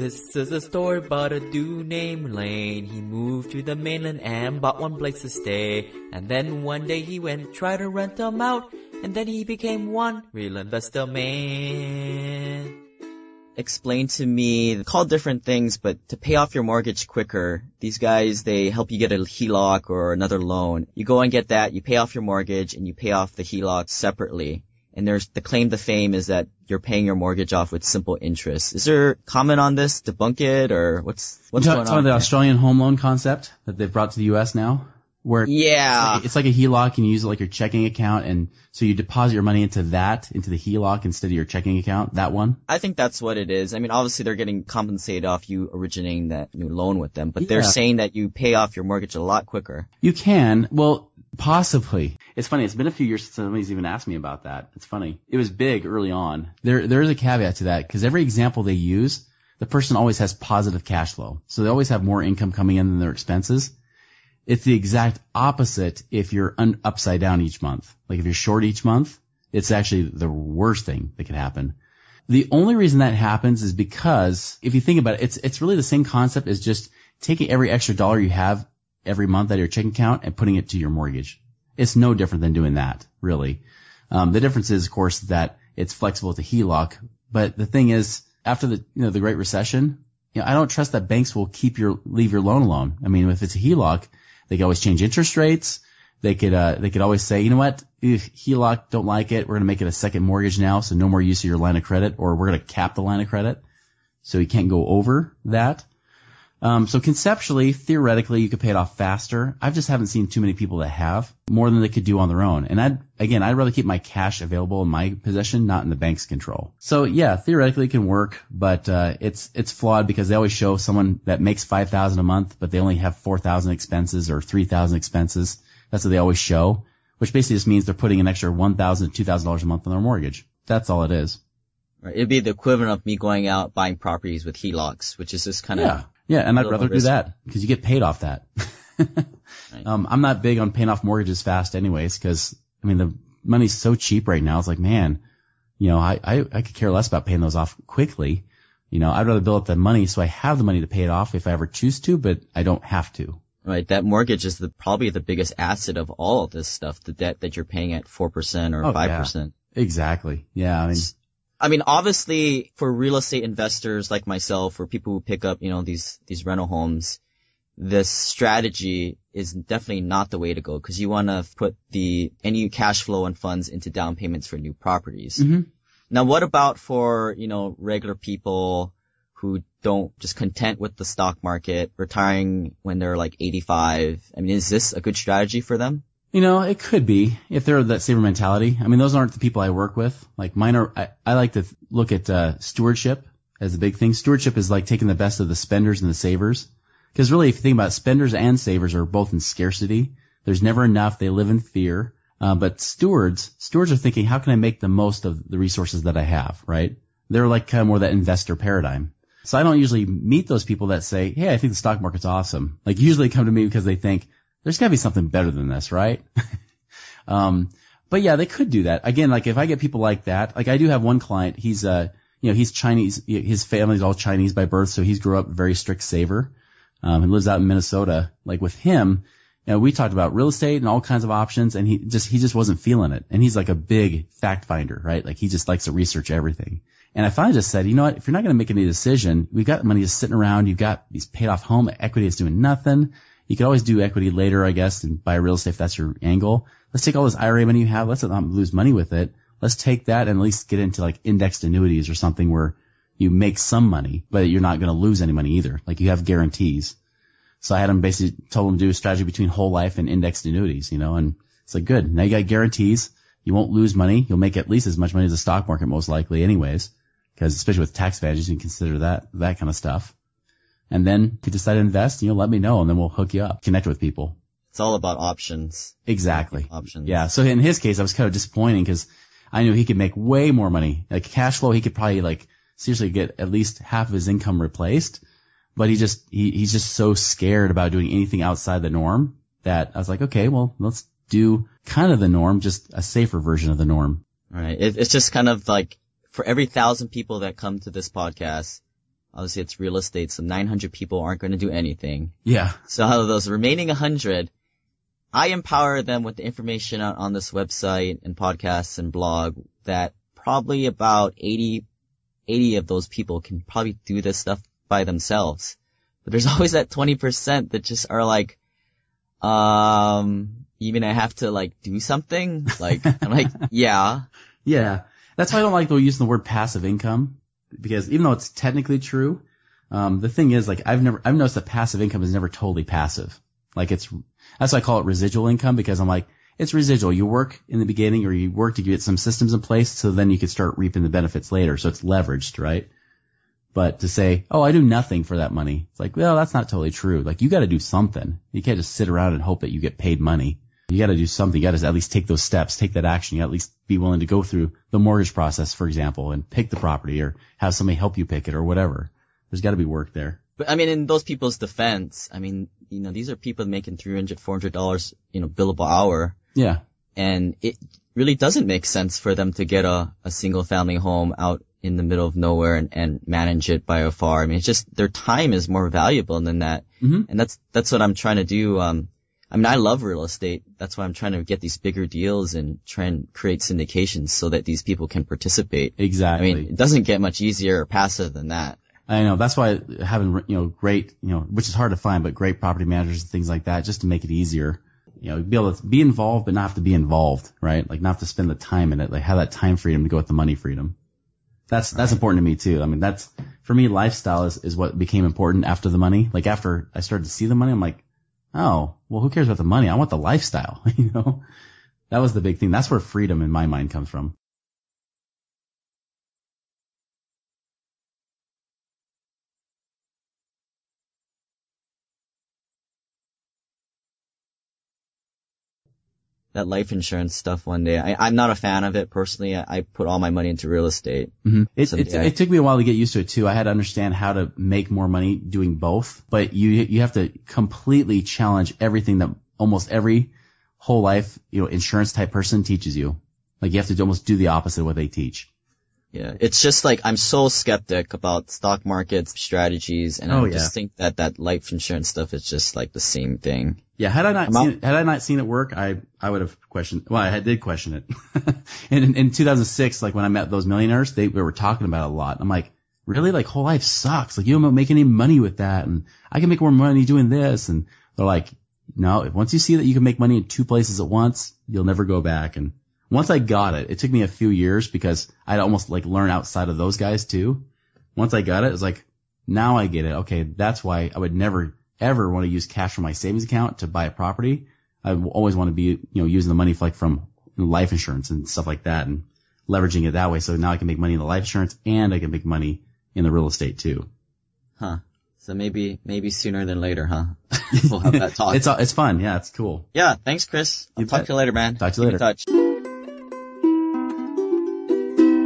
This is a story about a dude named Lane. He moved to the mainland and bought one place to stay. And then one day he went try to rent them out. And then he became one real investor man. Explain to me, call different things, but to pay off your mortgage quicker, these guys, they help you get a HELOC or another loan. You go and get that, you pay off your mortgage, and you pay off the HELOC separately and there's the claim to fame is that you're paying your mortgage off with simple interest. Is there comment on this? Debunk it or what's what's you going on? the Australian home loan concept that they've brought to the U.S. now, where yeah, it's like, it's like a HELOC and you use it like your checking account, and so you deposit your money into that into the HELOC instead of your checking account. That one. I think that's what it is. I mean, obviously they're getting compensated off you originating that new loan with them, but yeah. they're saying that you pay off your mortgage a lot quicker. You can. Well, Possibly. It's funny. It's been a few years since somebody's even asked me about that. It's funny. It was big early on. There, there is a caveat to that because every example they use, the person always has positive cash flow. So they always have more income coming in than their expenses. It's the exact opposite if you're un- upside down each month. Like if you're short each month, it's actually the worst thing that could happen. The only reason that happens is because if you think about it, it's, it's really the same concept as just taking every extra dollar you have every month out of your checking account and putting it to your mortgage. It's no different than doing that, really. Um, the difference is, of course, that it's flexible to HELOC. But the thing is, after the you know the Great Recession, you know, I don't trust that banks will keep your leave your loan alone. I mean, if it's a HELOC, they can always change interest rates. They could uh, they could always say, you know what, if HELOC don't like it, we're going to make it a second mortgage now, so no more use of your line of credit, or we're going to cap the line of credit, so you can't go over that. Um, so conceptually, theoretically, you could pay it off faster. I just haven't seen too many people that have more than they could do on their own. And I'd, again, I'd rather keep my cash available in my possession, not in the bank's control. So yeah, theoretically it can work, but, uh, it's, it's flawed because they always show someone that makes 5000 a month, but they only have 4000 expenses or 3000 expenses. That's what they always show, which basically just means they're putting an extra 1000 to $2000 a month on their mortgage. That's all it is. Right. It'd be the equivalent of me going out buying properties with HELOCs, which is just kind of yeah. Yeah, and I'd rather do that because you get paid off that. right. um, I'm not big on paying off mortgages fast, anyways, because I mean the money's so cheap right now. It's like, man, you know, I, I I could care less about paying those off quickly. You know, I'd rather build up the money so I have the money to pay it off if I ever choose to, but I don't have to. Right. That mortgage is the, probably the biggest asset of all of this stuff, the debt that you're paying at 4% or 5%. Yeah. Exactly. Yeah. I mean, I mean, obviously for real estate investors like myself or people who pick up, you know, these, these rental homes, this strategy is definitely not the way to go because you want to put the any cash flow and funds into down payments for new properties. Mm-hmm. Now, what about for, you know, regular people who don't just content with the stock market, retiring when they're like 85? I mean, is this a good strategy for them? You know, it could be if they're that saver mentality. I mean, those aren't the people I work with. Like mine are, I, I like to look at uh, stewardship as a big thing. Stewardship is like taking the best of the spenders and the savers. Because really, if you think about it, spenders and savers are both in scarcity. There's never enough. They live in fear. Uh, but stewards, stewards are thinking, how can I make the most of the resources that I have, right? They're like kind of more that investor paradigm. So I don't usually meet those people that say, hey, I think the stock market's awesome. Like usually come to me because they think, there's gotta be something better than this, right? um, but yeah, they could do that. Again, like if I get people like that, like I do have one client, he's, uh, you know, he's Chinese, his family's all Chinese by birth, so he's grew up very strict saver. Um, he lives out in Minnesota. Like with him, you know, we talked about real estate and all kinds of options and he just, he just wasn't feeling it. And he's like a big fact finder, right? Like he just likes to research everything. And I finally just said, you know what? If you're not going to make any decision, we've got money just sitting around. You've got these paid off home equity that's doing nothing. You could always do equity later, I guess, and buy real estate if that's your angle. Let's take all this IRA money you have. Let's not lose money with it. Let's take that and at least get into like indexed annuities or something where you make some money, but you're not going to lose any money either. Like you have guarantees. So I had him basically told him to do a strategy between whole life and indexed annuities, you know, and it's like good. Now you got guarantees. You won't lose money. You'll make at least as much money as the stock market most likely anyways. Cause especially with tax advantages, you can consider that, that kind of stuff. And then if you decide to invest, you know, let me know and then we'll hook you up, connect with people. It's all about options. Exactly. Options. Yeah. So in his case, I was kind of disappointing because I knew he could make way more money. Like cash flow, he could probably like seriously get at least half of his income replaced. But he just, he, he's just so scared about doing anything outside the norm that I was like, okay, well, let's do kind of the norm, just a safer version of the norm. Right. It, it's just kind of like for every thousand people that come to this podcast, obviously it's real estate, so 900 people aren't going to do anything. Yeah. So out of those remaining 100, I empower them with the information on, on this website and podcasts and blog that probably about 80, 80 of those people can probably do this stuff by themselves. But there's always that 20% that just are like, um, you mean I have to like do something? Like, I'm like, yeah. Yeah. That's why I don't like though using the word passive income because even though it's technically true, um, the thing is like I've never, I've noticed that passive income is never totally passive. Like it's, that's why I call it residual income because I'm like, it's residual. You work in the beginning or you work to get some systems in place so then you can start reaping the benefits later. So it's leveraged, right? But to say, oh, I do nothing for that money. It's like, well, that's not totally true. Like you gotta do something. You can't just sit around and hope that you get paid money. You gotta do something. You gotta at least take those steps, take that action. You gotta at least be willing to go through the mortgage process, for example, and pick the property or have somebody help you pick it or whatever. There's gotta be work there. But I mean, in those people's defense, I mean, you know, these are people making 300, 400 dollars, you know, billable hour. Yeah. And it really doesn't make sense for them to get a, a single family home out in the middle of nowhere and, and manage it by a far. I mean, it's just their time is more valuable than that. Mhm. And that's, that's what I'm trying to do. Um, I mean, I love real estate. That's why I'm trying to get these bigger deals and try and create syndications so that these people can participate. Exactly. I mean, it doesn't get much easier or passive than that. I know. That's why having, you know, great, you know, which is hard to find, but great property managers and things like that, just to make it easier. You know, be able to be involved, but not have to be involved, right? Like not have to spend the time in it, like have that time freedom to go with the money freedom. That's, that's important to me too. I mean, that's, for me, lifestyle is, is what became important after the money. Like after I started to see the money, I'm like, oh, well, who cares about the money? I want the lifestyle, you know? That was the big thing. That's where freedom in my mind comes from. That life insurance stuff one day. I, I'm not a fan of it personally. I, I put all my money into real estate. Mm-hmm. It, it, it took me a while to get used to it too. I had to understand how to make more money doing both, but you you have to completely challenge everything that almost every whole life you know insurance type person teaches you. Like you have to almost do the opposite of what they teach. Yeah, it's just like I'm so skeptic about stock markets strategies, and Oh, I yeah. just think that that life insurance stuff is just like the same thing. Yeah, had I not I'm seen out. it, had I not seen it work, I I would have questioned. Well, I did question it. and in, in 2006, like when I met those millionaires, they, they were talking about it a lot. I'm like, really? Like whole life sucks. Like you don't make any money with that, and I can make more money doing this. And they're like, no. Once you see that you can make money in two places at once, you'll never go back. And once I got it, it took me a few years because I'd almost like learn outside of those guys too. Once I got it, it's like, now I get it. Okay, that's why I would never ever want to use cash from my savings account to buy a property. I always want to be, you know, using the money like from life insurance and stuff like that and leveraging it that way. So now I can make money in the life insurance and I can make money in the real estate too. Huh. So maybe, maybe sooner than later, huh? we'll have that talk. It's, it's fun. Yeah, it's cool. yeah, thanks, Chris. I'll You talk bet. to you later, man. Talk to you Keep in later. touch.